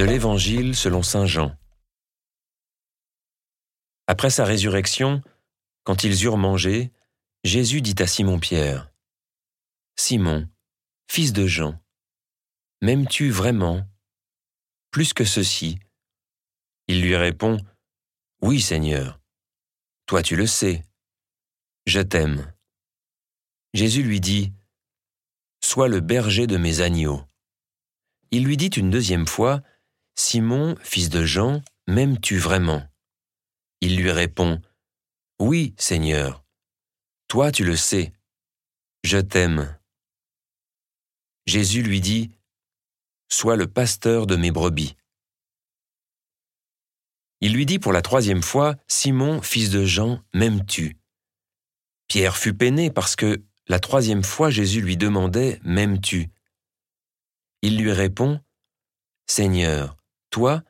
De l'Évangile selon Saint Jean. Après sa résurrection, quand ils eurent mangé, Jésus dit à Simon-Pierre, Simon, fils de Jean, m'aimes-tu vraiment Plus que ceci? Il lui répond, Oui Seigneur, toi tu le sais, je t'aime. Jésus lui dit, Sois le berger de mes agneaux. Il lui dit une deuxième fois, Simon, fils de Jean, m'aimes-tu vraiment? Il lui répond, Oui, Seigneur, toi tu le sais, je t'aime. Jésus lui dit, Sois le pasteur de mes brebis. Il lui dit pour la troisième fois, Simon, fils de Jean, m'aimes-tu? Pierre fut peiné parce que la troisième fois Jésus lui demandait M'aimes-tu? Il lui répond Seigneur, toi,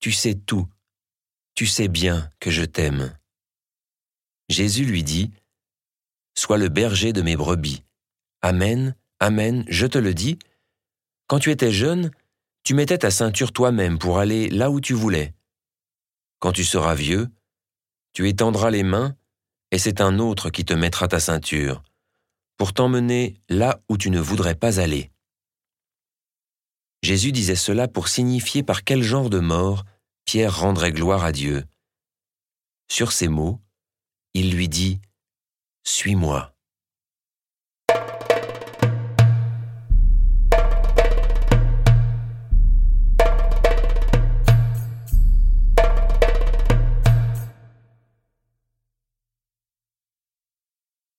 tu sais tout, tu sais bien que je t'aime. Jésus lui dit Sois le berger de mes brebis. Amen, Amen, je te le dis. Quand tu étais jeune, tu mettais ta ceinture toi-même pour aller là où tu voulais. Quand tu seras vieux, tu étendras les mains et c'est un autre qui te mettra ta ceinture, pour t'emmener là où tu ne voudrais pas aller. Jésus disait cela pour signifier par quel genre de mort Pierre rendrait gloire à Dieu. Sur ces mots, il lui dit, Suis-moi.